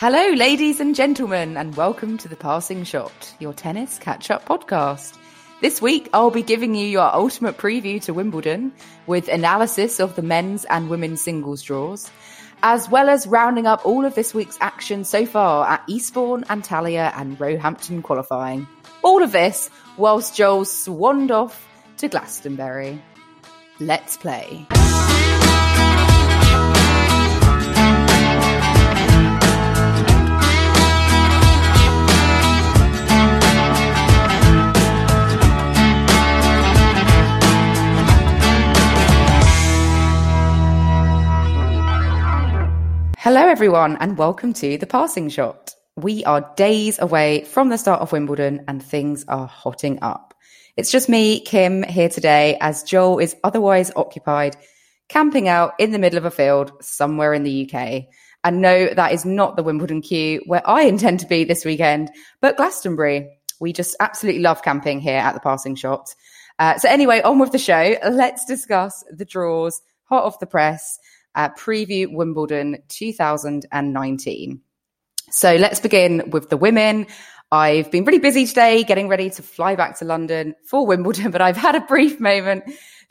Hello, ladies and gentlemen, and welcome to the Passing Shot, your tennis catch up podcast. This week, I'll be giving you your ultimate preview to Wimbledon with analysis of the men's and women's singles draws, as well as rounding up all of this week's action so far at Eastbourne, Antalya, and Roehampton qualifying. All of this whilst Joel swanned off to Glastonbury. Let's play. Hello, everyone, and welcome to the Passing Shot. We are days away from the start of Wimbledon, and things are hotting up. It's just me, Kim, here today, as Joel is otherwise occupied camping out in the middle of a field somewhere in the UK. And no, that is not the Wimbledon queue where I intend to be this weekend, but Glastonbury. We just absolutely love camping here at the Passing Shot. Uh, so, anyway, on with the show. Let's discuss the draws, hot off the press uh, preview Wimbledon 2019. So let's begin with the women. I've been really busy today getting ready to fly back to London for Wimbledon, but I've had a brief moment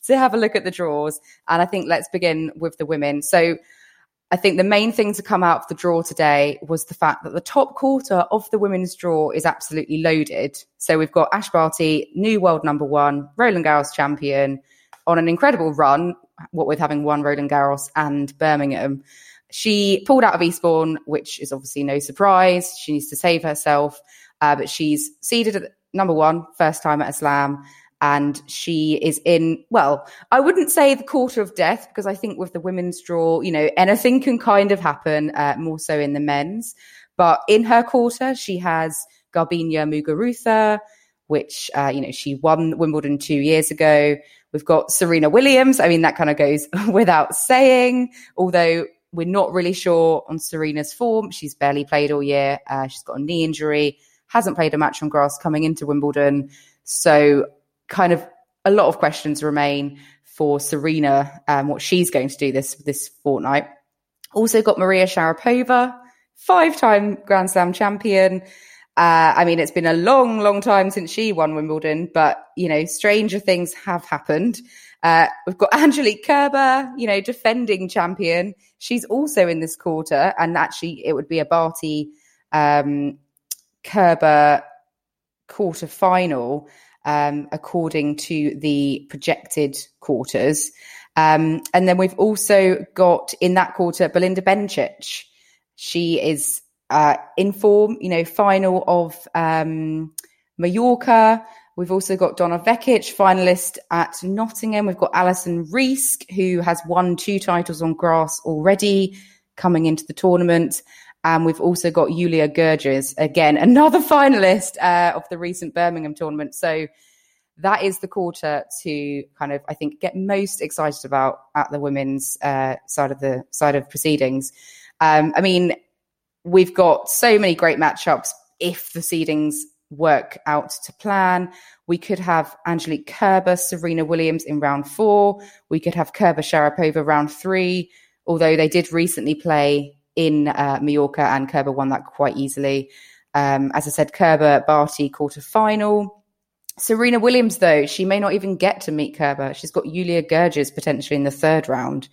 to have a look at the draws. And I think let's begin with the women. So I think the main thing to come out of the draw today was the fact that the top quarter of the women's draw is absolutely loaded. So we've got Ash Barty, new world number one, Roland Garros champion, on an incredible run, what with having won Roland Garros and Birmingham. She pulled out of Eastbourne, which is obviously no surprise. She needs to save herself, uh, but she's seeded at number one, first time at a slam. And she is in, well, I wouldn't say the quarter of death because I think with the women's draw, you know, anything can kind of happen, uh, more so in the men's. But in her quarter, she has Garbiñe Muguruza, which, uh, you know, she won Wimbledon two years ago. We've got Serena Williams. I mean, that kind of goes without saying, although we're not really sure on Serena's form. She's barely played all year. Uh, she's got a knee injury, hasn't played a match on grass coming into Wimbledon. So, kind of a lot of questions remain for Serena, um, what she's going to do this this fortnight. Also got Maria Sharapova, five-time Grand Slam champion. Uh, I mean, it's been a long, long time since she won Wimbledon, but you know, stranger things have happened. Uh, we've got Angelique Kerber, you know, defending champion. She's also in this quarter, and actually, it would be a Barty um, Kerber quarter final, um, according to the projected quarters. Um, and then we've also got in that quarter Belinda Bencic. She is uh, in form, you know, final of um, Mallorca. We've also got Donna Vekic, finalist at Nottingham. We've got Alison Riske, who has won two titles on grass already coming into the tournament. And we've also got Julia Goerges, again, another finalist uh, of the recent Birmingham tournament. So that is the quarter to kind of, I think, get most excited about at the women's uh, side of the side of proceedings. Um, I mean, we've got so many great matchups if the seedings work out to plan. We could have Angelique Kerber, Serena Williams in round four. We could have Kerber Sharapova round three, although they did recently play in uh, Mallorca and Kerber won that quite easily. Um, as I said, Kerber Barty quarter final. Serena Williams, though, she may not even get to meet Kerber. She's got Julia Goerges potentially in the third round.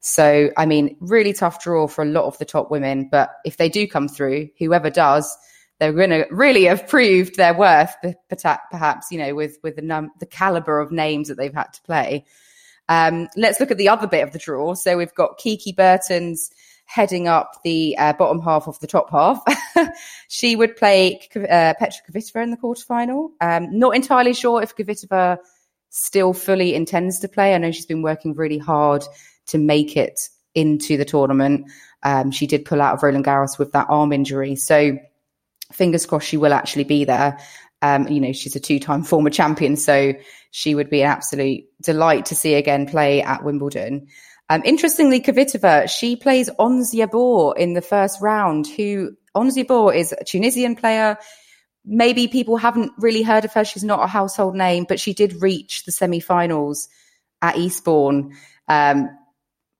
So, I mean, really tough draw for a lot of the top women. But if they do come through, whoever does, they're going to really have proved their worth, perhaps, you know, with, with the, num- the caliber of names that they've had to play. Um, let's look at the other bit of the draw. So we've got Kiki Bertens heading up the uh, bottom half of the top half. she would play uh, Petra Kvitova in the quarterfinal. Um, not entirely sure if Kvitova still fully intends to play. I know she's been working really hard to make it into the tournament. Um, she did pull out of Roland Garros with that arm injury. So fingers crossed she will actually be there. Um, you know, she's a two time former champion, so she would be an absolute delight to see again play at Wimbledon. Um, interestingly, Kvitova, she plays Ons Jabeur in the first round, who Ons Jabeur is a Tunisian player. Maybe people haven't really heard of her. She's not a household name, but she did reach the semi-finals at Eastbourne. Um,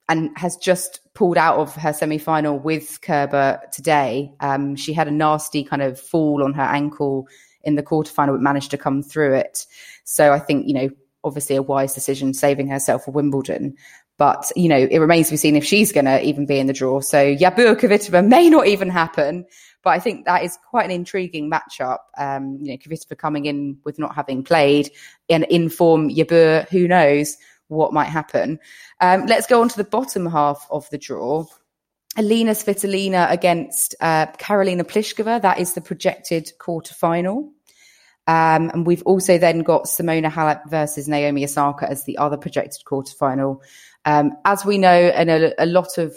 and has just pulled out of her semi final with Kerber today. Um, she had a nasty kind of fall on her ankle in the quarterfinal, but managed to come through it. So I think, you know, obviously a wise decision saving herself for Wimbledon. But, you know, it remains to be seen if she's going to even be in the draw. So Jabeur Kvitova may not even happen. But I think that is quite an intriguing matchup. Um, you know, Kvitova coming in with not having played and in form Jabeur, who knows? What might happen. Um, let's go on to the bottom half of the draw. Alina Svitolina against uh, Karolina Pliskova. That is the projected quarterfinal. Um, and we've also then got Simona Halep versus Naomi Osaka as the other projected quarterfinal. Um, as we know, and a, a, lot of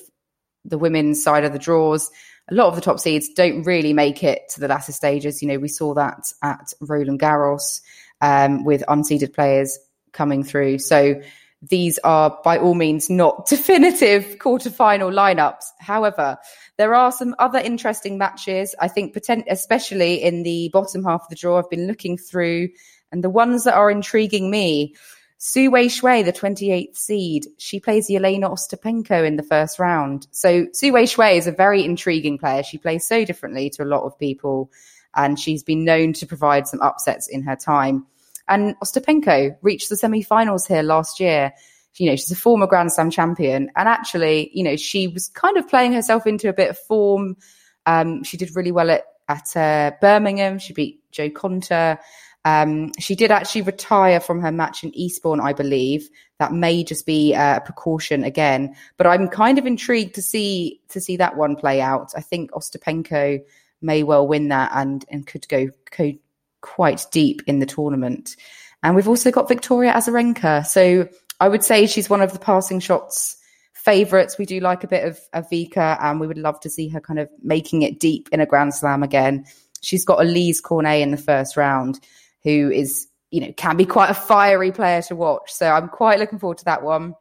the women's side of the draws, a lot of the top seeds don't really make it to the latter stages. You know, we saw that at Roland Garros um, with unseeded players coming through. So these are by all means not definitive quarterfinal lineups. However, there are some other interesting matches. I think, especially in the bottom half of the draw, I've been looking through, and the ones that are intriguing me. Su Wei Hsieh, the 28th seed, she plays Jelena Ostapenko in the first round. So Su Wei Hsieh is a very intriguing player. She plays so differently to a lot of people, and she's been known to provide some upsets in her time. And Ostapenko reached the semi-finals here last year. You know, she's a former Grand Slam champion, and actually, you know, she was kind of playing herself into a bit of form. Um, she did really well at at uh, Birmingham. She beat Joe Konta. Um, she did actually retire from her match in Eastbourne, I believe. That may just be uh, a precaution again, but I'm kind of intrigued to see to see that one play out. I think Ostapenko may well win that and and could go could quite deep in the tournament. And we've also got Victoria Azarenka. So I would say she's one of the passing shots favourites. We do like a bit of, of Vika and we would love to see her kind of making it deep in a Grand Slam again. She's got Alizé Cornet in the first round, who is, you know, can be quite a fiery player to watch. So I'm quite looking forward to that one.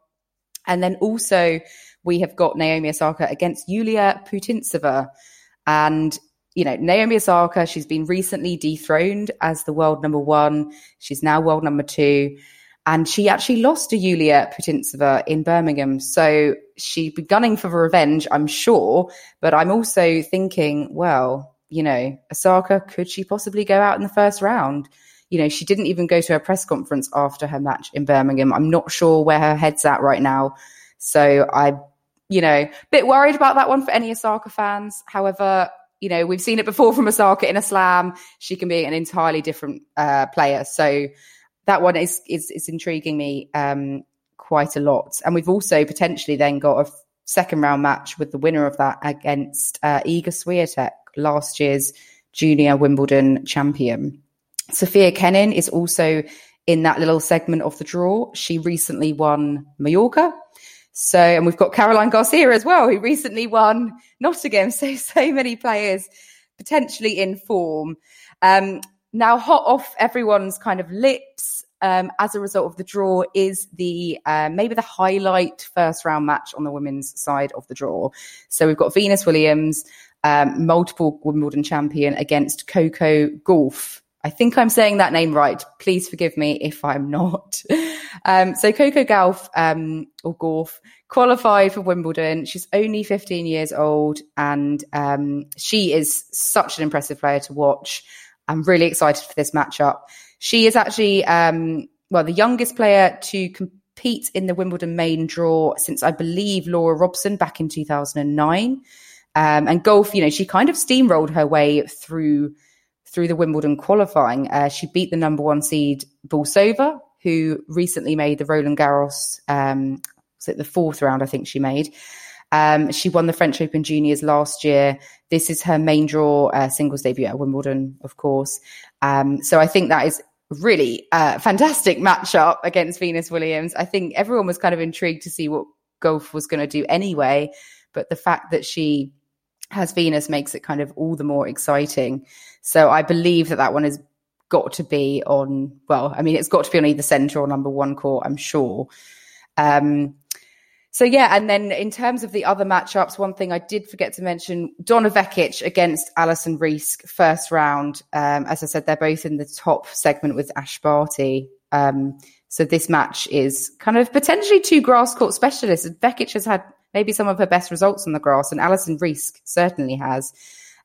And then also we have got Naomi Osaka against Yulia Putintseva. And you know, Naomi Osaka, she's been recently dethroned as the world number one. She's now world number two. And she actually lost to Yulia Putintseva in Birmingham. So she'd be gunning for revenge, I'm sure. But I'm also thinking, well, you know, Osaka, could she possibly go out in the first round? You know, she didn't even go to a press conference after her match in Birmingham. I'm not sure where her head's at right now. So I, you know, a bit worried about that one for any Osaka fans. However, you know, we've seen it before from Osaka in a slam. She can be an entirely different uh, player. So that one is is, is intriguing me um, quite a lot. And we've also potentially then got a second round match with the winner of that against uh, Iga Swiatek, last year's junior Wimbledon champion. Sofia Kenin is also in that little segment of the draw. She recently won Mallorca so, and we've got Caroline Garcia as well, who recently won Nottingham. So, so many players potentially in form. Um, now, hot off everyone's kind of lips um, as a result of the draw is the uh, maybe the highlight first round match on the women's side of the draw. So we've got Venus Williams, um, multiple Wimbledon champion against Coco Gauff. I think I'm saying that name right. Please forgive me if I'm not. Um, so Coco Gauff, um, or Gauff, qualified for Wimbledon. She's only 15 years old and um, she is such an impressive player to watch. I'm really excited for this matchup. She is actually, um, well, the youngest player to compete in the Wimbledon main draw since I believe Laura Robson back in 2009. Um, and Gauff, you know, she kind of steamrolled her way through through the Wimbledon qualifying. Uh, she beat the number one seed Bolsova, who recently made the Roland Garros. Um, was it the fourth round? I think she made. Um, she won the French Open Juniors last year. This is her main draw uh, singles debut at Wimbledon, of course. Um, so I think that is really uh, fantastic matchup against Venus Williams. I think everyone was kind of intrigued to see what Gauff was going to do anyway, but the fact that she has Venus makes it kind of all the more exciting. So I believe that that one has got to be on. Well, I mean, it's got to be on either centre or number one court. I'm sure. Um, so yeah, and then in terms of the other matchups, one thing I did forget to mention: Donna Vekic against Alison Riske, first round. Um, as I said, they're both in the top segment with Ash Barty. Um, so this match is kind of potentially two grass court specialists. Vekic has had maybe some of her best results on the grass, and Alison Riske certainly has.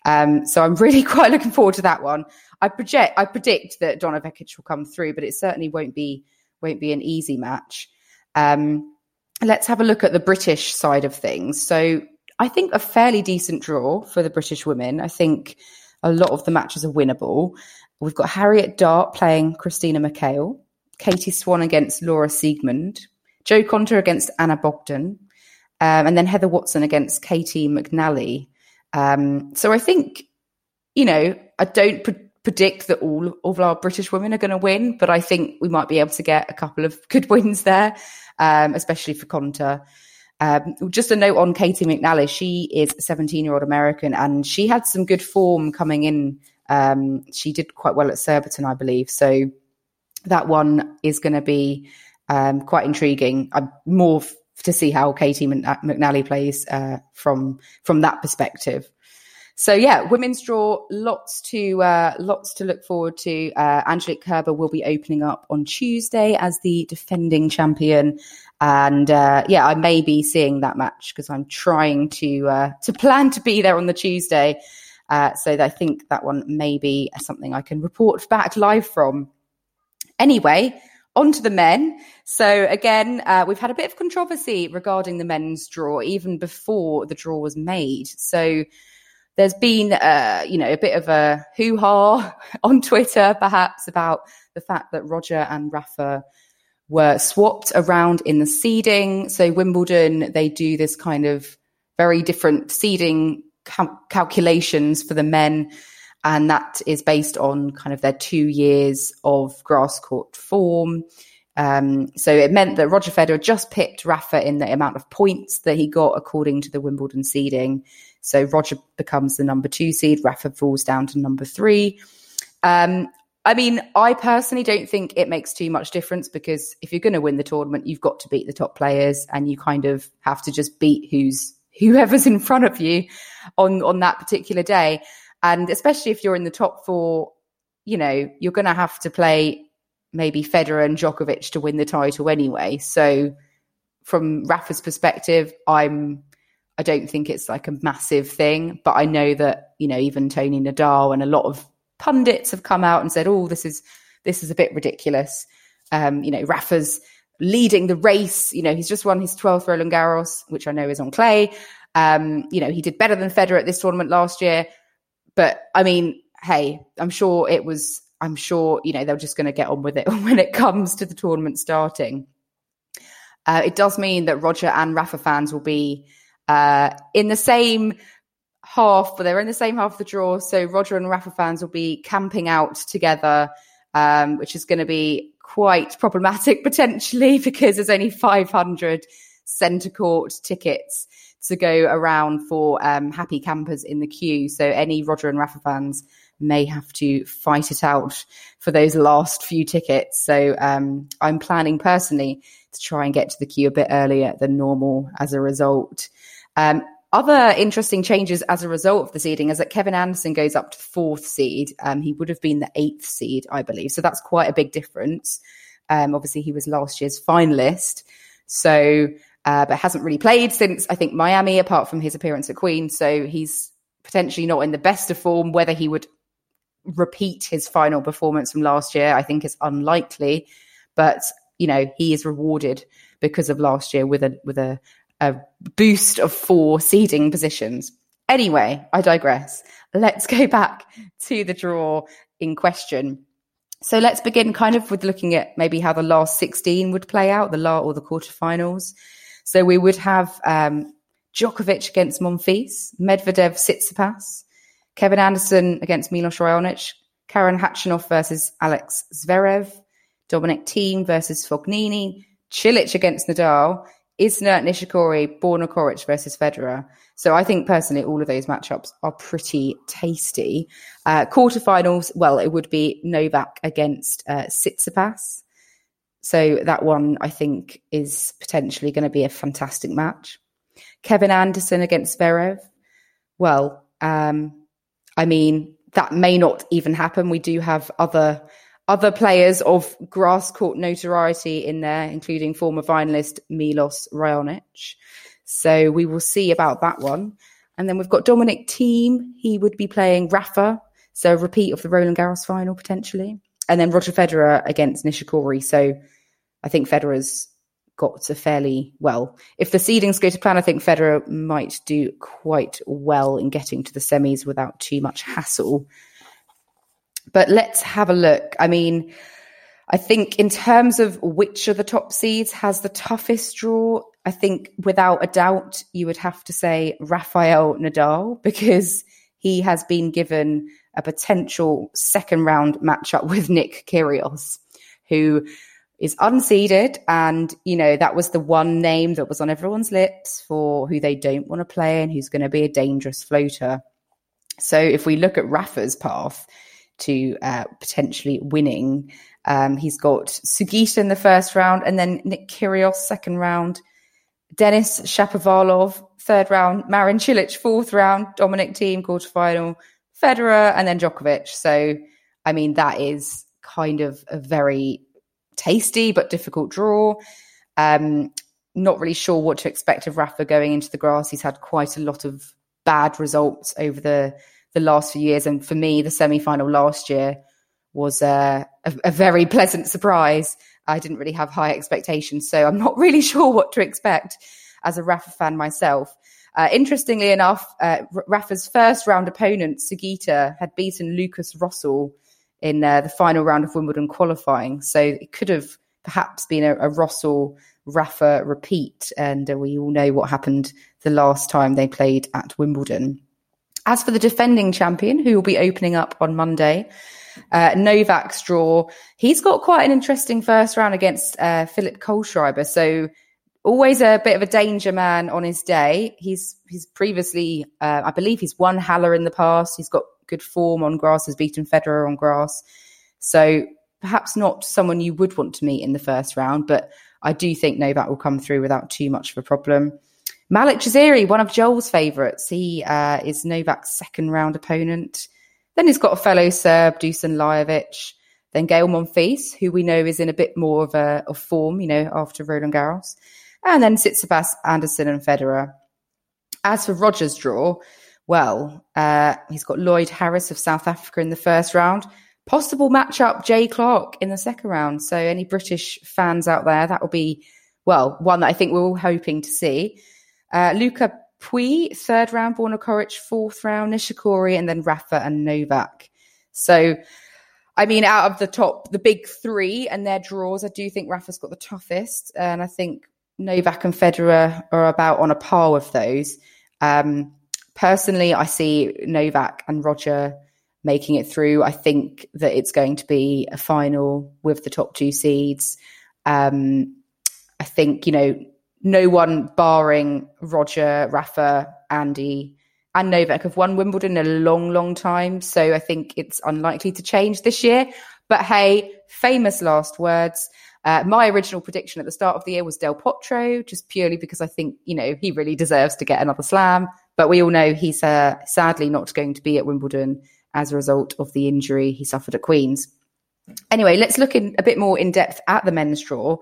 Um, so I'm really quite looking forward to that one. I project, I predict that Donna Vekic will come through, but it certainly won't be won't be an easy match. Um, let's have a look at the British side of things. So I think a fairly decent draw for the British women. I think a lot of the matches are winnable. We've got Harriet Dart playing Christina McHale, Katie Swan against Laura Siegemund, Joe Konta against Ana Bogdan, um, and then Heather Watson against Caty McNally. Um, so I think, you know, I don't pre- predict that all, of our British women are going to win, but I think we might be able to get a couple of good wins there um, especially for Konta. Um, just a note on Caty McNally. She is a 17 year old American and she had some good form coming in. Um, she did quite well at Surbiton, I believe. So that one is going to be um, quite intriguing. I'm more to see how Caty McNally plays uh, from from that perspective. So yeah, women's draw, lots to uh, lots to look forward to. Uh, Angelique Kerber will be opening up on Tuesday as the defending champion, and uh, yeah, I may be seeing that match because I'm trying to uh, to plan to be there on the Tuesday. Uh, so I think that one may be something I can report back live from. Anyway, on to the men. So again, uh, we've had a bit of controversy regarding the men's draw even before the draw was made. So there's been, uh, you know, a bit of a hoo ha on Twitter, perhaps, about the fact that Roger and Rafa were swapped around in the seeding. So Wimbledon, they do this kind of very different seeding cal- calculations for the men. And that is based on kind of their two years of grass court form. Um, so it meant that Roger Federer just picked Rafa in the amount of points that he got according to the Wimbledon seeding. So Roger becomes the number two seed, Rafa falls down to number three. Um, I mean, I personally don't think it makes too much difference because if you're going to win the tournament, you've got to beat the top players, and you kind of have to just beat who's whoever's in front of you on on that particular day. And especially if you're in the top four, you know, you're going to have to play maybe Federer and Djokovic to win the title anyway. So from Rafa's perspective, I'm I don't think it's like a massive thing, but I know that, you know, even Tony Nadal and a lot of pundits have come out and said, oh, this is, this is a bit ridiculous. Um, you know, Rafa's leading the race. You know, he's just won his 12th Roland Garros, which I know is on clay. Um, you know, he did better than Federer at this tournament last year. But I mean, hey, I'm sure it was, I'm sure, you know, they're just going to get on with it when it comes to the tournament starting. Uh, it does mean that Roger and Rafa fans will be uh, in the same half, but they're in the same half of the draw. So Roger and Rafa fans will be camping out together, um, which is going to be quite problematic potentially because there's only 500 centre court tickets to go around for um, happy campers in the queue. So any Roger and Rafa fans may have to fight it out for those last few tickets. So um, I'm planning personally to try and get to the queue a bit earlier than normal as a result. Um, other interesting changes as a result of the seeding is that Kevin Anderson goes up to fourth seed. Um, he would have been the eighth seed, I believe. So that's quite a big difference. Um, obviously, he was last year's finalist. So, uh, but hasn't really played since I think Miami, apart from his appearance at Queen. So he's potentially not in the best of form. Whether he would repeat his final performance from last year, I think is unlikely. But you know, he is rewarded because of last year with a with a a boost of four seeding positions. Anyway, I digress. Let's go back to the draw in question. So let's begin kind of with looking at maybe how the last 16 would play out, the law or the quarterfinals. So we would have um, Djokovic against Monfils, Medvedev Tsitsipas, Kevin Anderson against Milos Raonic, Karen Khachanov versus Alex Zverev, Dominic Thiem versus Fognini, Cilic against Nadal, Isner Nishikori, Borna Coric versus Federer. So I think personally, all of those matchups are pretty tasty. Uh, quarterfinals, well, it would be Novak against uh, Tsitsipas. So that one I think is potentially going to be a fantastic match. Kevin Anderson against Zverev. Well, um, I mean, that may not even happen. We do have other other players of grass court notoriety in there, including former finalist Milos Raonic. So we will see about that one. And then we've got Dominic Thiem. He would be playing Rafa. So a repeat of the Roland Garros final potentially. And then Roger Federer against Nishikori. So I think Federer's got a fairly well. If the seedings go to plan, I think Federer might do quite well in getting to the semis without too much hassle. But let's have a look. I mean, I think in terms of which of the top seeds has the toughest draw, I think without a doubt you would have to say Rafael Nadal because he has been given a potential second round matchup with Nick Kyrgios, who is unseeded. And, you know, that was the one name that was on everyone's lips for who they don't want to play and who's going to be a dangerous floater. So if we look at Rafa's path to uh, potentially winning, um, he's got Sugita in the first round and then Nick Kyrgios second round, Denis Shapovalov third round, Marin Cilic fourth round, Dominic Thiem quarterfinal, Federer, and then Djokovic. So, I mean, that is kind of a very tasty but difficult draw. Um, not really sure what to expect of Rafa going into the grass. He's had quite a lot of bad results over the the last few years, and for me, the semi final last year was uh, a, a very pleasant surprise. I didn't really have high expectations, so I'm not really sure what to expect as a Rafa fan myself. Uh, interestingly enough, uh, Rafa's first round opponent, Sugita, had beaten Lukas Rosol in uh, the final round of Wimbledon qualifying. So it could have perhaps been a, a Rosol Rafa repeat. And uh, we all know what happened the last time they played at Wimbledon. As for the defending champion, who will be opening up on Monday, uh, Novak's draw, he's got quite an interesting first round against uh, Philip Kohlschreiber. So always a bit of a danger man on his day. He's he's previously, uh, I believe, he's won Halle in the past. He's got good form on grass, has beaten Federer on grass. So perhaps not someone you would want to meet in the first round, but I do think Novak will come through without too much of a problem. Malek Jaziri, one of Joel's favourites, he uh, is Novak's second round opponent. Then he's got a fellow Serb, Dusan Lajovic. Then Gael Monfils, who we know is in a bit more of a of form, you know, after Roland Garros. And then Tsitsipas, Anderson, and Federer. As for Rogers' draw, well. Uh, he's got Lloyd Harris of South Africa in the first round. Possible matchup, Jay Clarke in the second round. So, any British fans out there, that will be, well, one that I think we're all hoping to see. Uh, Luca Pouille, third round, Borna Coric, fourth round, Nishikori, and then Rafa and Novak. So, I mean, out of the top, the big three and their draws, I do think Rafa's got the toughest. And I think Novak and Federer are about on a par with those. Um, personally, I see Novak and Roger making it through. I think that it's going to be a final with the top two seeds. Um, I think, you know, no one barring Roger, Rafa, Andy, and Novak have won Wimbledon a long, long time. So I think it's unlikely to change this year. But hey, famous last words. Uh, my original prediction at the start of the year was Del Potro, just purely because I think, you know, he really deserves to get another slam. But we all know he's uh, sadly not going to be at Wimbledon as a result of the injury he suffered at Queen's. Anyway, let's look in a bit more in depth at the men's draw.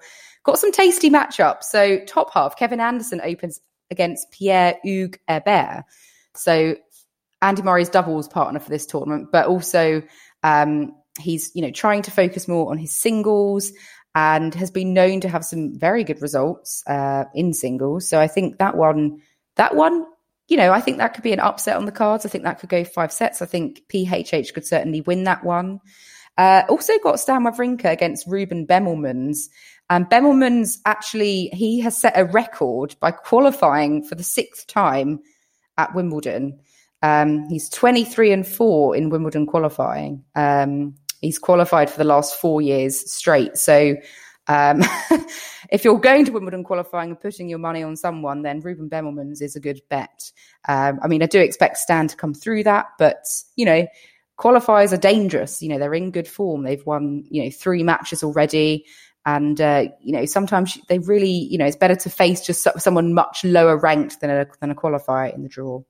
Got some tasty matchups. So, top half, Kevin Anderson opens against Pierre Hugues Herbert. So, Andy Murray's doubles partner for this tournament, but also um, he's you know trying to focus more on his singles and has been known to have some very good results uh, in singles. So I think that one, that one you know, I think that could be an upset on the cards. I think that could go five sets. I think PHH could certainly win that one. Uh, also got Stan Wawrinka against Ruben Bemelmans. And Bemelmans actually, he has set a record by qualifying for the sixth time at Wimbledon. Um, he's 23 and 4 in Wimbledon qualifying. Um, he's qualified for the last four years straight. So um, if you're going to Wimbledon qualifying and putting your money on someone, then Ruben Bemelmans is a good bet. Um, I mean, I do expect Stan to come through that, but, you know, qualifiers are dangerous. You know, they're in good form. They've won, you know, three matches already. And, uh, you know, sometimes they really, you know, it's better to face just someone much lower ranked than a, than a qualifier in the draw.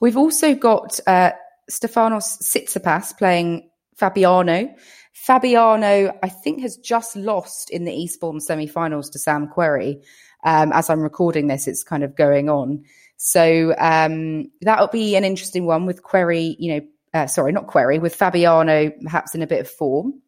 We've also got uh, Stefanos Tsitsipas playing Fabbiano. Fabbiano, I think, has just lost in the Eastbourne semi-finals to Sam Querrey. Um, as I'm recording this, it's kind of going on. So um, that'll be an interesting one with Querrey, you know, uh, sorry, not Querrey, with Fabbiano perhaps in a bit of form.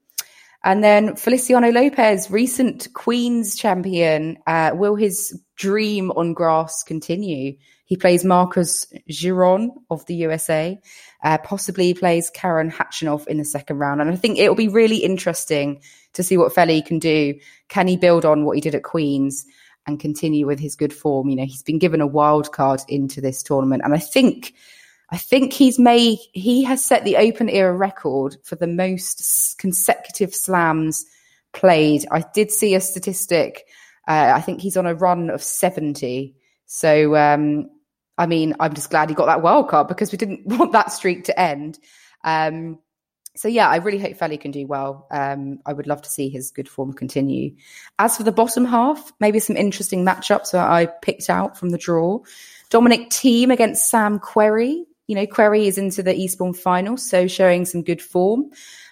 And then Feliciano Lopez, recent Queen's champion. Uh, will his dream on grass continue? He plays Marcos Giron of the USA. Uh, possibly plays Karen Khachanov in the second round. And I think it will be really interesting to see what Feli can do. Can he build on what he did at Queen's and continue with his good form? You know, he's been given a wild card into this tournament. And I think I think he's made he has set the open era record for the most consecutive slams played. I did see a statistic. Uh, I think he's on a run of 70. So um, I mean, I'm just glad he got that wild card because we didn't want that streak to end. Um, so yeah, I really hope Feli can do well. Um, I would love to see his good form continue. As for the bottom half, maybe some interesting matchups that I picked out from the draw. Dominic Thiem against Sam Querrey you know, Querrey is into the Eastbourne final, so showing some good form.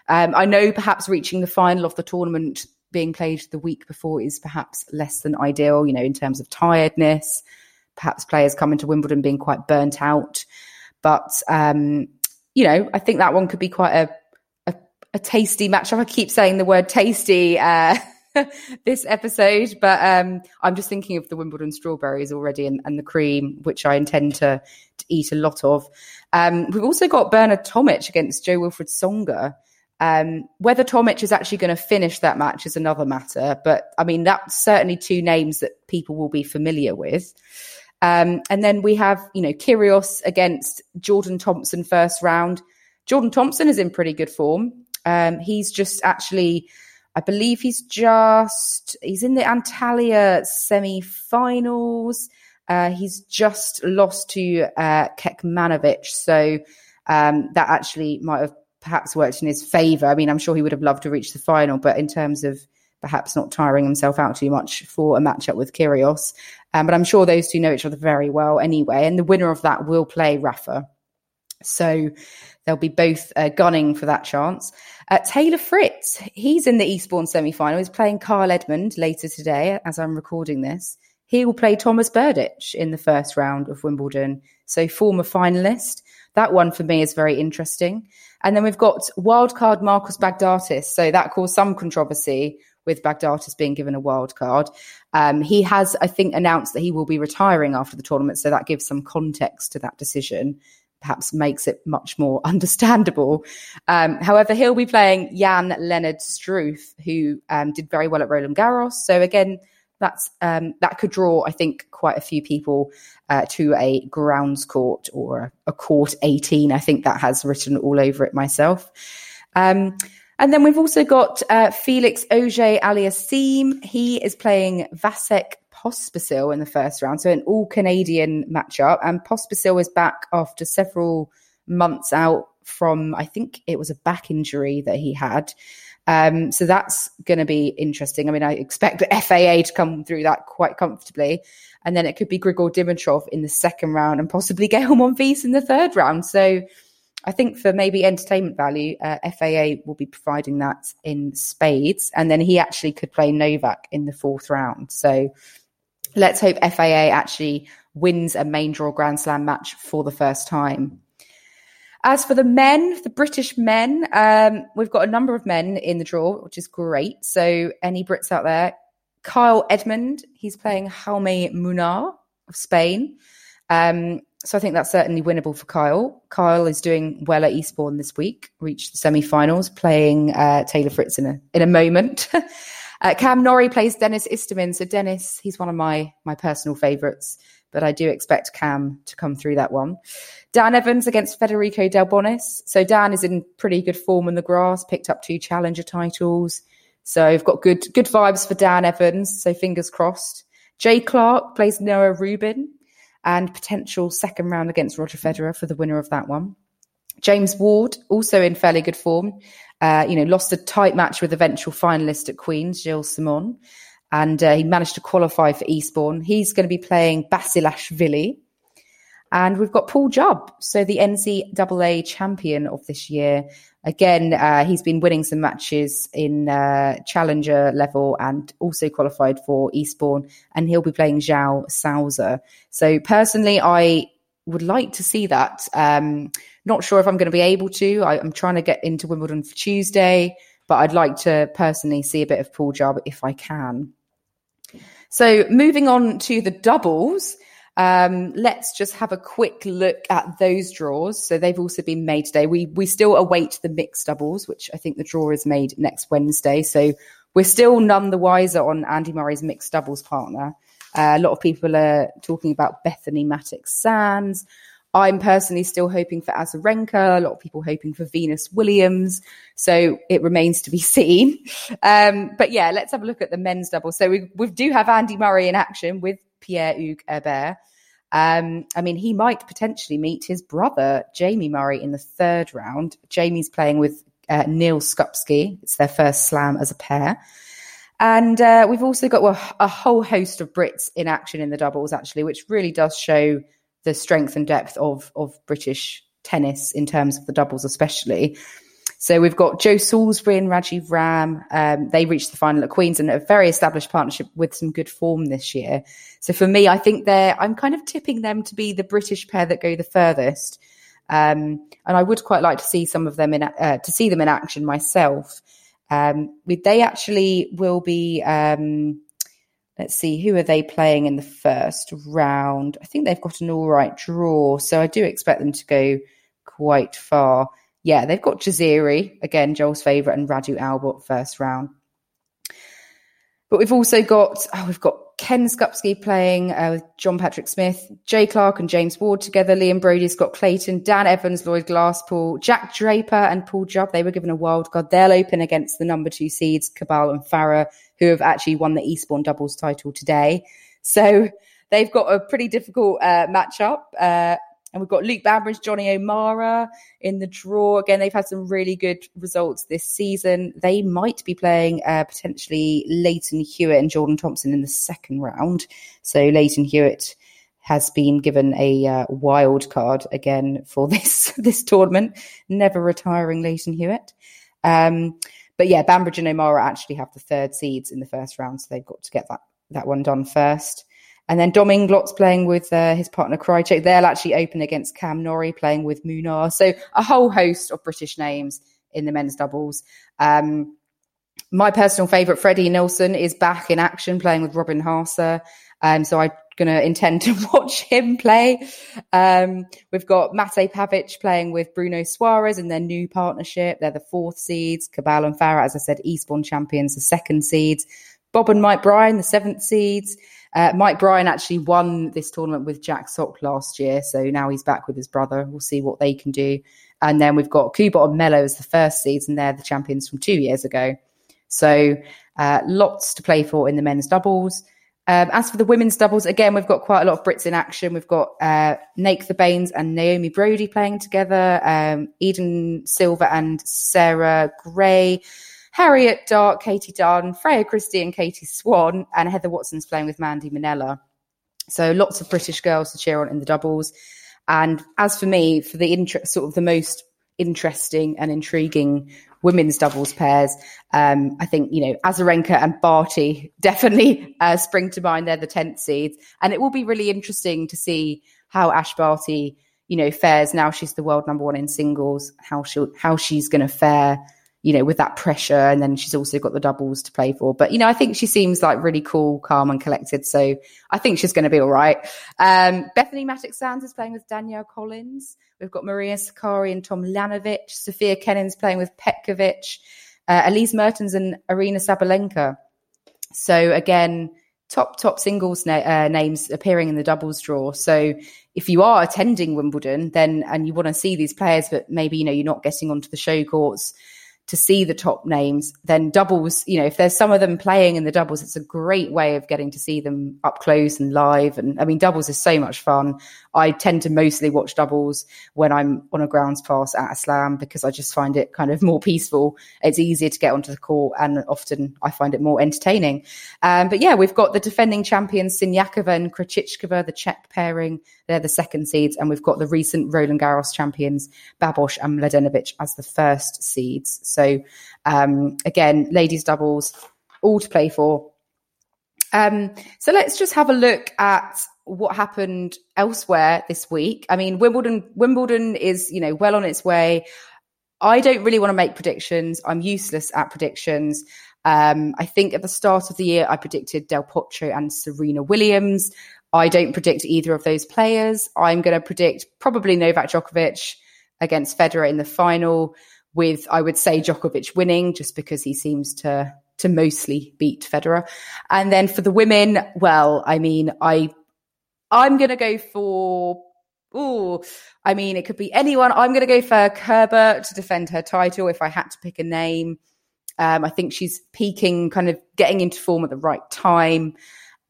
Um, I know perhaps reaching the final of the tournament being played the week before is perhaps less than ideal, you know, in terms of tiredness, perhaps players coming to Wimbledon being quite burnt out. But, um, you know, I think that one could be quite a, a, a tasty matchup. I keep saying the word tasty. Uh, this episode, but um, I'm just thinking of the Wimbledon strawberries already and, and the cream, which I intend to, to eat a lot of. Um, we've also got Bernard Tomic against Jo-Wilfried Tsonga. Um, whether Tomic is actually going to finish that match is another matter, but I mean, that's certainly two names that people will be familiar with. Um, and then we have, you know, Kyrgios against Jordan Thompson first round. Jordan Thompson is in pretty good form. Um, he's just actually I believe he's just he's in the Antalya semi-finals. Uh, he's just lost to uh, Kecmanovic, so um, that actually might have perhaps worked in his favour. I mean, I'm sure he would have loved to reach the final, but in terms of perhaps not tiring himself out too much for a matchup with Kyrgios, um, but I'm sure those two know each other very well anyway, and the winner of that will play Rafa. So they'll be both uh, gunning for that chance. Uh, Taylor Fritz, he's in the Eastbourne semi final. He's playing Kyle Edmund later today as I'm recording this. He will play Thomas Berdych in the first round of Wimbledon. So, former finalist. That one for me is very interesting. And then we've got wildcard Marcos Baghdatis. So, that caused some controversy with Baghdatis being given a wild card. Um, he has, I think, announced that he will be retiring after the tournament. So, that gives some context to that decision perhaps makes it much more understandable. Um, however, he'll be playing Jan Leonard Struff, who um, did very well at Roland Garros. So again, that's um, that could draw, I think, quite a few people uh, to a grounds court or a, court 18. I think that has written all over it myself. Um, and then we've also got uh, Felix Auger Aliassime. He is playing Vasek Pospisil in the first round, so an all Canadian matchup. And Pospisil is back after several months out from, I think it was a back injury that he had. Um, so that's going to be interesting. I mean, I expect FAA to come through that quite comfortably. And then it could be Grigor Dimitrov in the second round and possibly Gael Monfils in the third round. So I think for maybe entertainment value, uh, FAA will be providing that in spades. And then he actually could play Novak in the fourth round. So let's hope FAA actually wins a main draw Grand Slam match for the first time. As for the men, the British men, um, we've got a number of men in the draw, which is great. So, any Brits out there? Kyle Edmund, he's playing Jaume Munar of Spain. Um, so, I think that's certainly winnable for Kyle. Kyle is doing well at Eastbourne this week, reached the semi finals, playing uh, Taylor Fritz in a, in a moment. Uh, Cam Norrie plays Denis Istomin. So Denis, he's one of my my personal favourites, but I do expect Cam to come through that one. Dan Evans against Federico Delbonis. So Dan is in pretty good form in the grass, picked up two challenger titles. So I've got good good vibes for Dan Evans. So fingers crossed. Jay Clarke plays Noah Rubin and potential second round against Roger Federer for the winner of that one. James Ward, also in fairly good form, uh, you know, lost a tight match with eventual finalist at Queen's, Gilles Simon, and uh, he managed to qualify for Eastbourne. He's going to be playing Basilashvili. And we've got Paul Jubb, so the NCAA champion of this year. Again, uh, he's been winning some matches in uh, challenger level and also qualified for Eastbourne, and he'll be playing João Sousa. So personally, I would like to see that. Um, not sure if I'm going to be able to. I, am trying to get into Wimbledon for Tuesday, but I'd like to personally see a bit of Paul Jubb if I can. So moving on to the doubles. Um, let's just have a quick look at those draws. So they've also been made today. We we still await the mixed doubles, which I think the draw is made next Wednesday. So we're still none the wiser on Andy Murray's mixed doubles partner. Uh, a lot of people are talking about Bethanie Mattek-Sands. I'm personally still hoping for Azarenka. A lot of people hoping for Venus Williams. So it remains to be seen. Um, but yeah, let's have a look at the men's double. So we, we do have Andy Murray in action with Pierre Hugues Herbert. Um, I mean, he might potentially meet his brother, Jamie Murray, in the third round. Jamie's playing with uh, Neil Skupski. It's their first slam as a pair. And uh, we've also got well, a whole host of Brits in action in the doubles, actually, which really does show the strength and depth of, of British tennis in terms of the doubles, especially. So we've got Joe Salisbury and Rajeev Ram. Um, they reached the final at Queen's and a very established partnership with some good form this year. So for me, I think they're, I'm kind of tipping them to be the British pair that go the furthest. Um, and I would quite like to see some of them in, uh, to see them in action myself. Um, they actually will be, um, let's see, who are they playing in the first round? I think they've got an all right draw. So I do expect them to go quite far. Yeah, they've got Jaziri, again, Joel's favourite, and Radu Albot first round. But we've also got, oh, we've got Ken Skupski playing uh, with John Patrick Smith, Jay Clarke and James Ward together, Liam Broady, Scott Clayton, Dan Evans, Lloyd Glasspool, Jack Draper and Paul Jubb. They were given a wild card. They'll open against the number two seeds, Cabal and Farah, who have actually won the Eastbourne doubles title today. So they've got a pretty difficult uh, matchup. Uh, and we've got Luke Bambridge, Jonny O'Mara in the draw. Again, they've had some really good results this season. They might be playing uh, potentially Lleyton Hewitt and Jordan Thompson in the second round. So Lleyton Hewitt has been given a uh, wild card again for this this tournament, never retiring Lleyton Hewitt. Um, but yeah, Bambridge and O'Mara actually have the third seeds in the first round, so they've got to get that that one done first. And then Dom Inglot's playing with uh, his partner Krajicek. They'll actually open against Cam Norrie playing with Munar. So a whole host of British names in the men's doubles. Um, my personal favourite, Freddie Nielsen, is back in action playing with Robin Haase. Um, so I'm going to intend to watch him play. Um, we've got Mate Pavic playing with Bruno Soares in their new partnership. They're the fourth seeds. Cabal and Farah, as I said, Eastbourne champions, the second seeds. Bob and Mike Bryan, the seventh seeds. Uh, Mike Bryan actually won this tournament with Jack Sock last year, so now he's back with his brother. We'll see what they can do. And then we've got Kubot and Melo as the first seeds, and they're the champions from two years ago. So uh, lots to play for in the men's doubles. Um, as for the women's doubles, again, we've got quite a lot of Brits in action. We've got uh, Naiktha Bains and Naomi Broady playing together, um, Eden Silva and Sarah Gray. Harriet Dart, Katy Dunne, Freya Christie and Katie Swan, and Heather Watson's playing with Mandy Minella. So lots of British girls to cheer on in the doubles. And as for me, for the interest, sort of the most interesting and intriguing women's doubles pairs, um, I think, you know, Azarenka and Barty definitely uh, spring to mind. They're the 10th seeds. And it will be really interesting to see how Ash Barty, you know, fares now she's the world number one in singles, how she how she's going to fare you know, with that pressure. And then she's also got the doubles to play for. But, you know, I think she seems like really cool, calm and collected. So I think she's going to be all right. Um, Bethanie Mattek-Sands is playing with Danielle Collins. We've got Maria Sakkari and Tomljanovic. Sofia Kenin's playing with Petkovic. Uh, Elise Mertens and Aryna Sabalenka. So again, top top singles na- uh, names appearing in the doubles draw. So if you are attending Wimbledon, then and you want to see these players, but maybe you know you're not getting onto the show courts to see the top names, then doubles, you know, if there's some of them playing in the doubles, it's a great way of getting to see them up close and live. And I mean, doubles is so much fun. I tend to mostly watch doubles when I'm on a grounds pass at a slam because I just find it kind of more peaceful. It's easier to get onto the court and often I find it more entertaining. Um, but yeah, we've got the defending champions Siniakova and Krejcikova, the Czech pairing. They're the second seeds. And we've got the recent Roland Garros champions, Babos and Mladenovic as the first seeds. So um, again, ladies doubles, all to play for. Um, so let's just have a look at what happened elsewhere this week. I mean, Wimbledon, Wimbledon is, you know, well on its way. I don't really want to make predictions. I'm useless at predictions. Um, I think at the start of the year, I predicted Del Potro and Serena Williams. I don't predict either of those players. I'm going to predict probably Novak Djokovic against Federer in the final, with I would say Djokovic winning, just because he seems to to mostly beat Federer. And then for the women, well, I mean, I I'm going to go for. Oh, I mean, it could be anyone. I'm going to go for Kerber to defend her title if I had to pick a name. Um, I think she's peaking, kind of getting into form at the right time.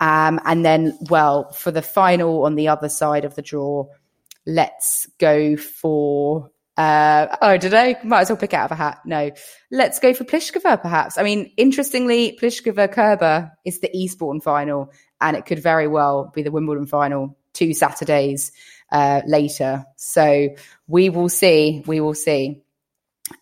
Um, and then, well, for the final on the other side of the draw, let's go for. Uh, oh, I? Might as well pick out of a hat. No, let's go for Pliskova, perhaps. I mean, interestingly, Pliskova Kerber is the Eastbourne final, and it could very well be the Wimbledon final two Saturdays uh, later. So we will see. We will see.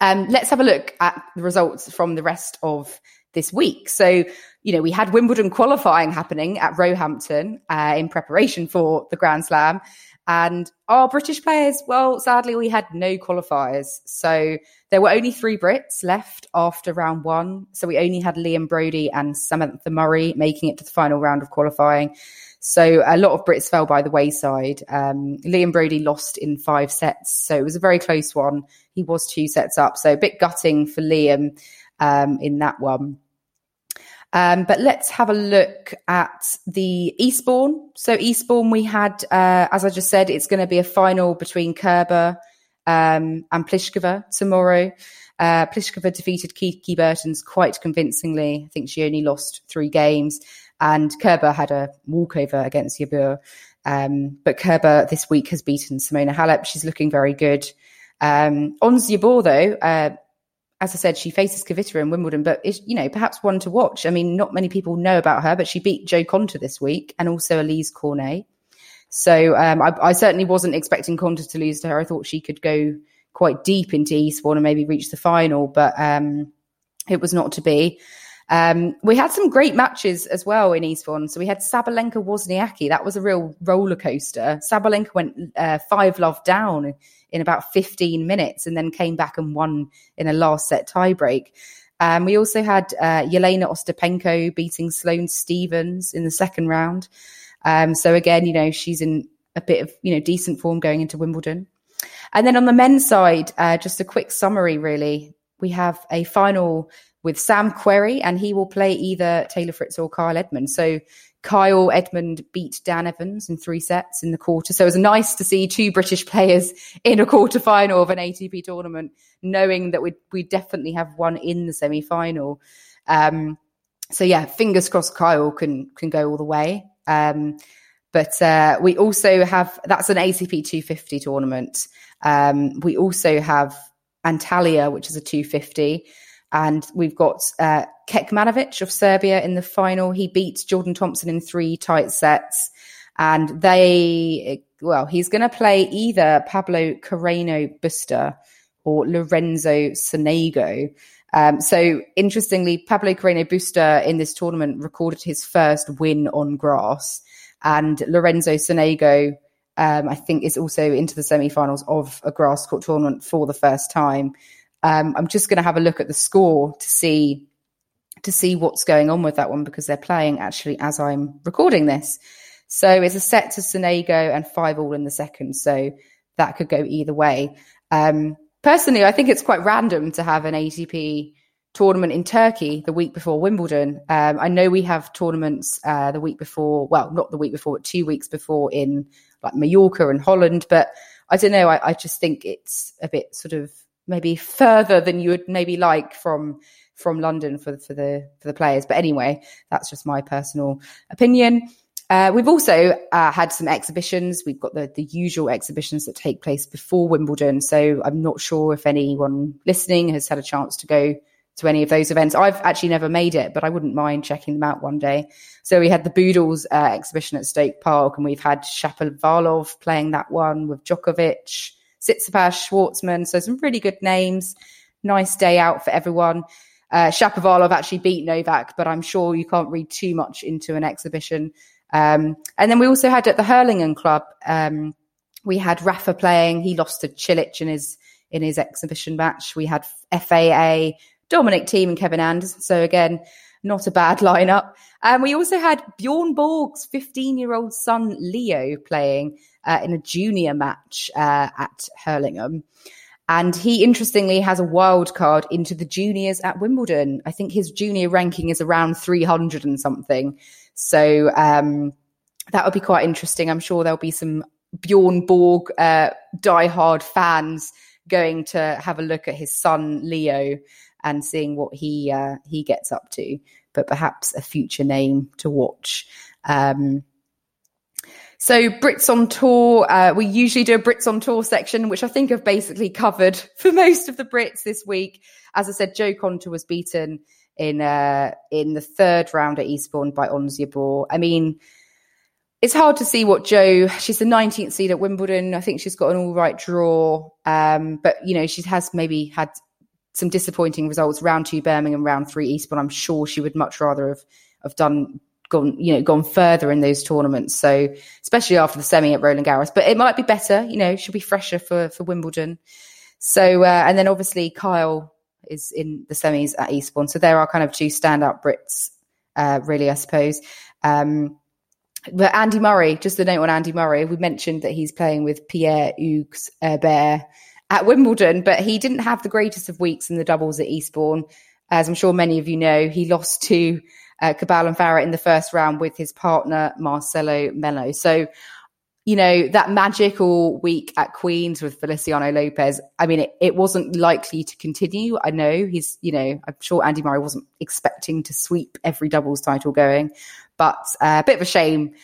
Um, let's have a look at the results from the rest of this week. So, you know, we had Wimbledon qualifying happening at Roehampton uh, in preparation for the Grand Slam. And our British players, well, sadly, we had no qualifiers. So there were only three Brits left after round one. So we only had Liam Broady and Samantha Murray making it to the final round of qualifying. So a lot of Brits fell by the wayside. Um, Liam Broady lost in five sets. So it was a very close one. He was two sets up. So a bit gutting for Liam um, in that one. Um, but let's have a look at the Eastbourne. So Eastbourne, we had, uh, as I just said, it's going to be a final between Kerber um, and Pliskova tomorrow. Uh, Pliskova defeated Kiki Bertens quite convincingly. I think she only lost three games, and Kerber had a walkover against Jabeur. Um, but Kerber this week has beaten Simona Halep. She's looking very good. Um, Ons though, uh, as I said, she faces Kvitova in Wimbledon, but is, you know, perhaps one to watch. I mean, not many people know about her, but she beat Jo Konta this week and also Alizé Cornet. So um, I, I, certainly wasn't expecting Konta to lose to her. I thought she could go quite deep into Eastbourne and maybe reach the final, but um, it was not to be. Um, we had some great matches as well in Eastbourne. So we had Sabalenka Wozniacki. That was a real roller coaster. Sabalenka went uh, five love down in about 15 minutes and then came back and won in a last set tiebreak. Um, we also had uh, Jelena Ostapenko beating Sloane Stevens in the second round. Um, so again, you know, she's in a bit of, you know, decent form going into Wimbledon. And then on the men's side, uh, just a quick summary, really. We have a final with Sam Querrey, and he will play either Taylor Fritz or Kyle Edmund. So Kyle Edmund beat Dan Evans in three sets in the quarter. So it was nice to see two British players in a quarter final of an ATP tournament, knowing that we we definitely have one in the semi final. Um, so yeah, fingers crossed Kyle can can go all the way. Um, but uh, we also have that's an ATP 250 tournament. Um, we also have Antalya, which is a 250. And we've got uh, Kecmanovic of Serbia in the final. He beat Jordan Thompson in three tight sets. And they, well, he's going to play either Pablo Carreno Busta or Lorenzo Sonego. Um, so interestingly, Pablo Carreno Busta in this tournament recorded his first win on grass. And Lorenzo Sonego, um, I think, is also into the semi-finals of a grass court tournament for the first time. Um, I'm just going to have a look at the score to see to see what's going on with that one because they're playing actually as I'm recording this. So it's a set to Sonego and five all in the second. So that could go either way. Um, personally, I think it's quite random to have an ATP tournament in Turkey the week before Wimbledon. Um, I know we have tournaments uh, the week before, well, not the week before, but two weeks before in like Mallorca and Holland. But I don't know. I, I just think it's a bit sort of maybe further than you would maybe like from from London for for the for the players. But anyway, that's just my personal opinion. Uh, we've also uh, had some exhibitions. We've got the, the usual exhibitions that take place before Wimbledon. So I'm not sure if anyone listening has had a chance to go to any of those events. I've actually never made it, but I wouldn't mind checking them out one day. So we had the Boodles uh, exhibition at Stoke Park, and we've had Shapovalov playing that one with Djokovic, Tsitsipas, Schwartzman. So some really good names. Nice day out for everyone. Uh, Shapovalov actually beat Novak, but I'm sure you can't read too much into an exhibition. Um, and then we also had at the Hurlingham Club, um, we had Rafa playing. He lost to Cilic in his in his exhibition match. We had FAA, Dominic Thiem, and Kevin Anderson. So again, not a bad lineup. And um, we also had Bjorn Borg's 15 year old son Leo playing uh, in a junior match uh, at Hurlingham. And he interestingly has a wild card into the juniors at Wimbledon. I think his junior ranking is around 300 and something. So um, that would be quite interesting. I'm sure there'll be some Bjorn Borg uh, diehard fans going to have a look at his son Leo and seeing what he uh, he gets up to. But perhaps a future name to watch. Um, so Brits on tour, uh, we usually do a Brits on tour section, which I think I've basically covered for most of the Brits this week. As I said, Jo Konta was beaten in uh, in the third round at Eastbourne by Ons Jabeur. I mean, it's hard to see what Jo. She's the 19th seed at Wimbledon. I think she's got an all right draw, um, but you know she has maybe had some disappointing results. Round two Birmingham, round three Eastbourne. I'm sure she would much rather have have done gone you know gone further in those tournaments. So especially after the semi at Roland Garros, but it might be better. You know, she'll be fresher for for Wimbledon. So uh, and then obviously Kyle is in the semis at Eastbourne. So there are kind of two standout Brits, uh, really, I suppose. Um, but Andy Murray, just a note on Andy Murray, we mentioned that he's playing with Pierre Hugues Herbert at Wimbledon, but he didn't have the greatest of weeks in the doubles at Eastbourne. As I'm sure many of you know, he lost to uh, Cabal and Farah in the first round with his partner Marcelo Melo. So you know, that magical week at Queens with Feliciano Lopez, I mean, it, it wasn't likely to continue. I know he's, you know, I'm sure Andy Murray wasn't expecting to sweep every doubles title going, but uh, a bit of a shame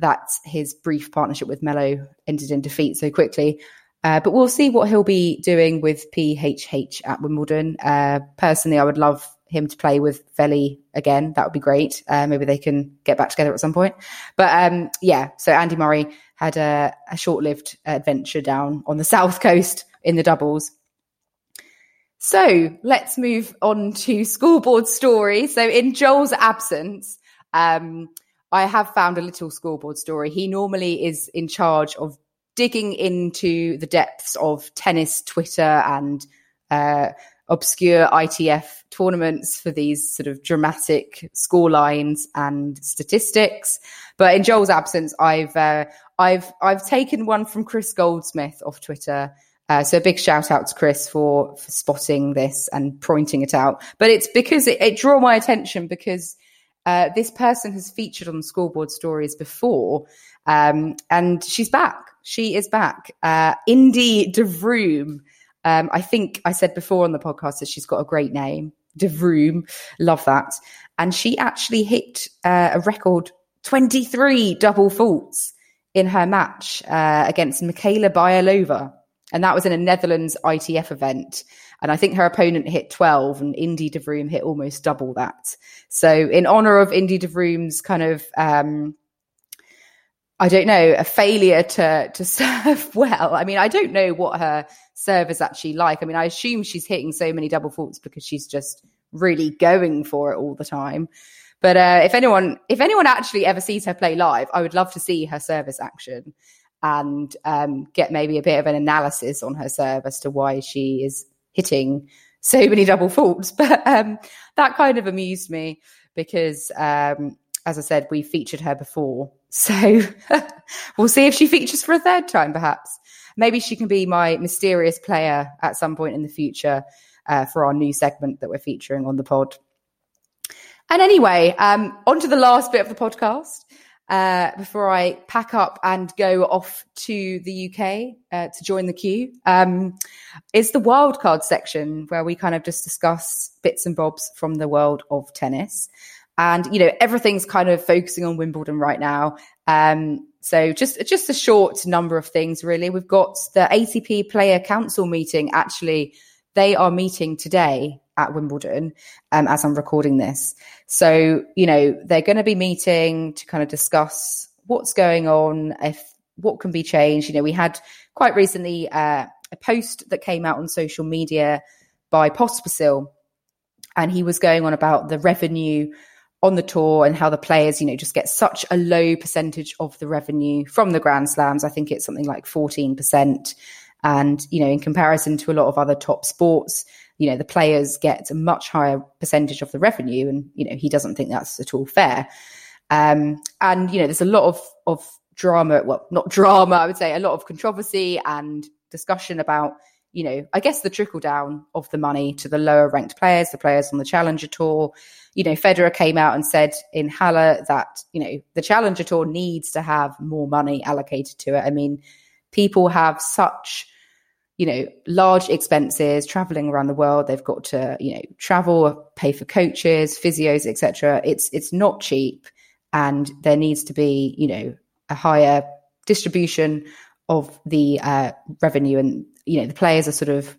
that his brief partnership with Melo ended in defeat so quickly. Uh, but we'll see what he'll be doing with PHH at Wimbledon. Uh, personally, I would love him to play with Feli again. That would be great. Uh, maybe they can get back together at some point. But um, yeah, so Andy Murray had a, a short lived adventure down on the south coast in the doubles. So let's move on to scoreboard story. So in Joel's absence, um, I have found a little scoreboard story. He normally is in charge of digging into the depths of tennis Twitter and uh, obscure ITF tournaments for these sort of dramatic score lines and statistics. But in Joel's absence, I've uh, I've I've taken one from Chris Goldsmith off Twitter. Uh, so a big shout out to Chris for, for spotting this and pointing it out. But it's because it, it drew my attention because uh, this person has featured on scoreboard stories before, um, and she's back. She is back. Uh, Indy de Vroome um, I think I said before on the podcast that she's got a great name, de Vroome. Love that. And she actually hit uh, a record 23 double faults in her match uh, against Michaela Bayerlova. And that was in a Netherlands ITF event. And I think her opponent hit 12 and Indy de Vroome hit almost double that. So in honor of Indy de Vroome's kind of, um, I don't know, a failure to, to serve well. I mean, I don't know what her serve is actually like. I mean, I assume she's hitting so many double faults because she's just really going for it all the time. But uh, if anyone, if anyone actually ever sees her play live, I would love to see her service action and um, get maybe a bit of an analysis on her serve as to why she is hitting so many double faults. But um, that kind of amused me because, um, as I said, we featured her before So we'll see if she features for a third time, perhaps. Maybe she can be my mysterious player at some point in the future uh, for our new segment that we're featuring on the pod. And anyway, um, on to the last bit of the podcast uh, before I pack up and go off to the UK uh, to join the queue um, is the wildcard section where we kind of just discuss bits and bobs from the world of tennis. And, you know, everything's kind of focusing on Wimbledon right now. Um, so just, just a short number of things, really. We've got the ATP Player Council meeting. Actually, they are meeting today at Wimbledon um, as I'm recording this. So, you know, they're going to be meeting to kind of discuss what's going on, if what can be changed. You know, we had quite recently uh, a post that came out on social media by Pospisil, and he was going on about the revenue on the tour and how the players, you know, just get such a low percentage of the revenue from the Grand Slams. I think it's something like 14%. And, you know, in comparison to a lot of other top sports, you know, the players get a much higher percentage of the revenue. And, you know, he doesn't think that's at all fair. Um, and, you know, there's a lot of, of drama, well, not drama, I would say a lot of controversy and discussion about, you know, I guess the trickle down of the money to the lower ranked players, the players on the Challenger Tour. You know, Federer came out and said in Halle that, you know, the Challenger Tour needs to have more money allocated to it. I mean, people have such you know large expenses traveling around the world they've got to you know travel pay for coaches physios etc it's it's not cheap and there needs to be you know a higher distribution of the uh, revenue and you know the players are sort of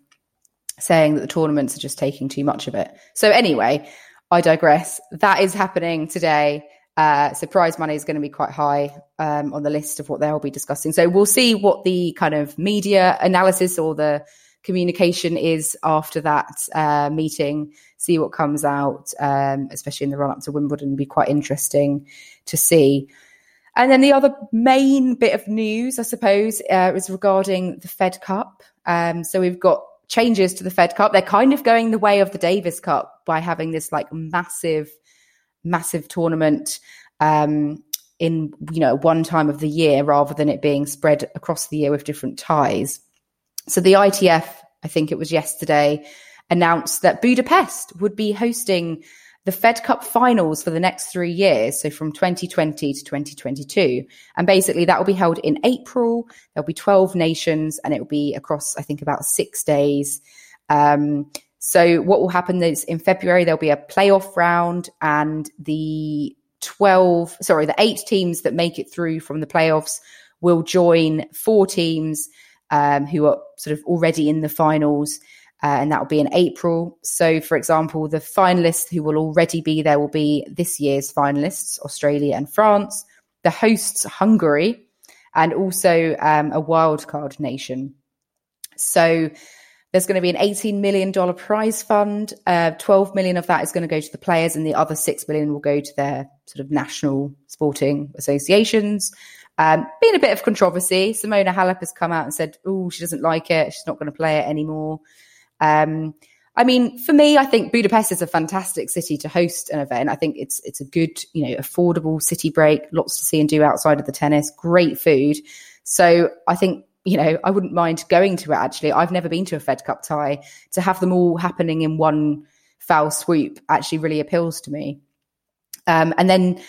saying that the tournaments are just taking too much of it so anyway i digress that is happening today uh, so prize money is going to be quite high um, on the list of what they'll be discussing. So we'll see what the kind of media analysis or the communication is after that uh, meeting. See what comes out, um, especially in the run up to Wimbledon. Be quite interesting to see. And then the other main bit of news, I suppose, uh, is regarding the Fed Cup. Um, so we've got changes to the Fed Cup. They're kind of going the way of the Davis Cup by having this like massive massive tournament um, in you know one time of the year rather than it being spread across the year with different ties. So the ITF, I think it was yesterday, announced that Budapest would be hosting the Fed Cup finals for the next three years, so from 2020 to 2022. And basically, that will be held in April. There'll be 12 nations and it will be across, I think, about six days. Um, so what will happen is in February there'll be a playoff round and the 12 sorry the eight teams that make it through from the playoffs will join four teams um, who are sort of already in the finals uh, and that will be in April. So, for example, the finalists who will already be there will be this year's finalists, Australia and France, the hosts, Hungary, and also um, a wildcard nation. So, there's going to be an $18 million prize fund. Uh, 12 million of that is going to go to the players and the other 6 million will go to their sort of national sporting associations. Um, been a bit of controversy. Simona Halep has come out and said, oh, she doesn't like it. She's not going to play it anymore. Um, I mean, for me, I think Budapest is a fantastic city to host an event. I think it's it's a good, you know, affordable city break, lots to see and do outside of the tennis, great food. So I think you know, I wouldn't mind going to it actually. I've never been to a Fed Cup tie. To have them all happening in one foul swoop actually really appeals to me. Um, and then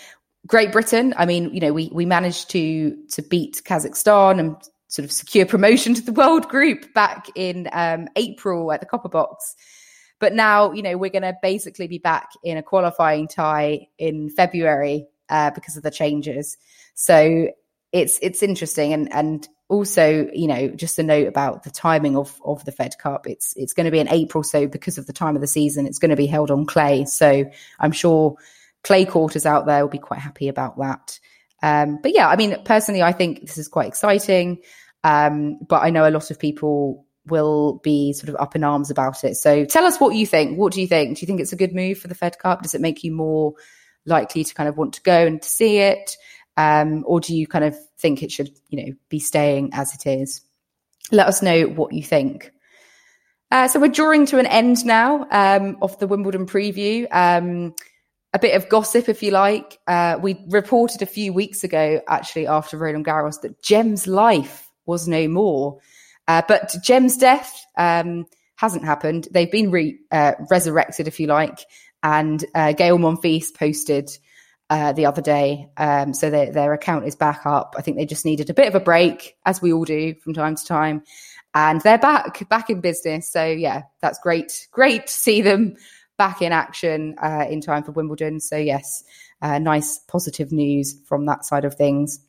Great Britain, I mean, you know, we we managed to to beat Kazakhstan and sort of secure promotion to the world group back in um, April at the Copper Box. But now, you know, we're going to basically be back in a qualifying tie in February uh, because of the changes. So it's it's interesting and and also, you know, just a note about the timing of of the Fed Cup. It's it's going to be in April, so because of the time of the season, it's going to be held on clay. So I'm sure clay courters out there will be quite happy about that. Um, but yeah, I mean, personally, I think this is quite exciting. Um, but I know a lot of people will be sort of up in arms about it. So tell us what you think. What do you think? Do you think it's a good move for the Fed Cup? Does it make you more likely to kind of want to go and to see it? Um, or do you kind of think it should, you know, be staying as it is? Let us know what you think. Uh, so we're drawing to an end now um, of the Wimbledon preview. Um, a bit of gossip, if you like. Uh, we reported a few weeks ago, actually, after Roland Garros, that Gem's life was no more. Uh, but Jem's death um, hasn't happened. They've been re- uh, resurrected, if you like. And uh, Gael Monfils posted uh, the other day. Um, so their, their account is back up. I think they just needed a bit of a break, as we all do from time to time. And they're back, back in business. So yeah, that's great. Great to see them back in action uh, in time for Wimbledon. So yes, uh, nice positive news from that side of things.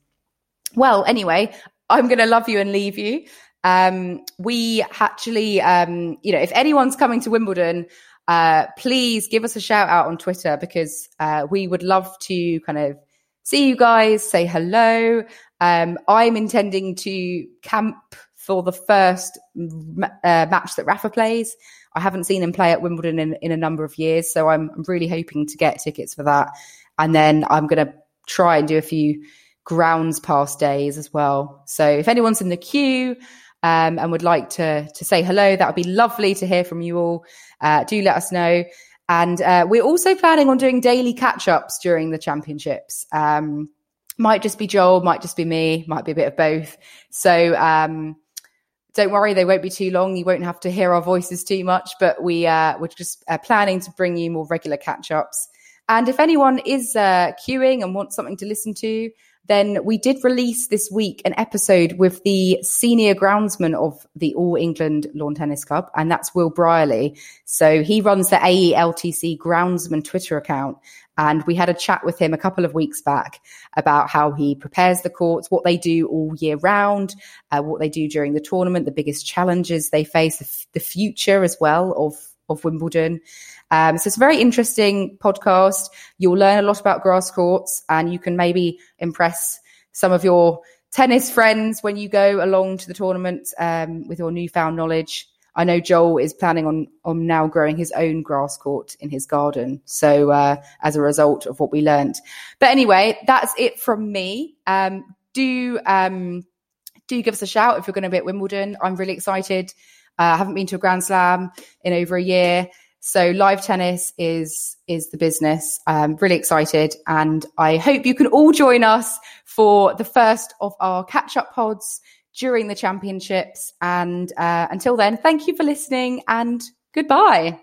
Well, anyway, I'm going to love you and leave you. Um, we actually, um, you know, if anyone's coming to Wimbledon, uh, please give us a shout out on Twitter because uh, we would love to kind of see you guys, say hello. Um, I'm intending to camp for the first uh, match that Rafa plays. I haven't seen him play at Wimbledon in, in a number of years, so I'm really hoping to get tickets for that. And then I'm going to try and do a few grounds pass days as well. So if anyone's in the queue, um, and would like to to say hello, that would be lovely to hear from you all. Uh, do let us know. And uh, we're also planning on doing daily catch ups during the championships. Um, might just be Joel, might just be me, might be a bit of both. So um, don't worry, they won't be too long. You won't have to hear our voices too much, but we uh, we're just uh, planning to bring you more regular catch ups. And if anyone is uh, queuing and wants something to listen to, then we did release this week an episode with the senior groundsman of the All England Lawn Tennis Club, and that's Will Brierley. So he runs the AELTC groundsman Twitter account. And we had a chat with him a couple of weeks back about how he prepares the courts, what they do all year round, uh, what they do during the tournament, the biggest challenges they face, the, f- the future as well of, of Wimbledon. Um, so it's a very interesting podcast. You'll learn a lot about grass courts and you can maybe impress some of your tennis friends when you go along to the tournament um, with your newfound knowledge. I know Joel is planning on on now growing his own grass court in his garden. So uh, as a result of what we learned, but anyway, that's it from me. Um, do um, do give us a shout if you're going to be at Wimbledon. I'm really excited. Uh, I haven't been to a Grand Slam in over a year. So live tennis is is the business. I'm really excited, and I hope you can all join us for the first of our catch up pods during the championships. And uh, until then, thank you for listening, and goodbye.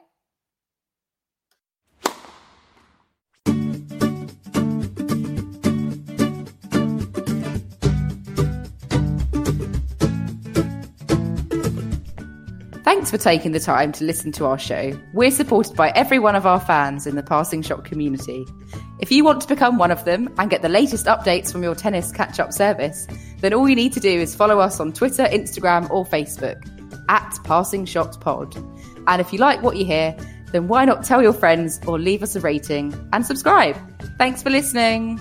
Thanks for taking the time to listen to our show. We're supported by every one of our fans in the Passing Shot community. If you want to become one of them and get the latest updates from your tennis catch up service, then all you need to do is follow us on Twitter, Instagram, or Facebook at Passing Shot Pod. And if you like what you hear, then why not tell your friends or leave us a rating and subscribe? Thanks for listening.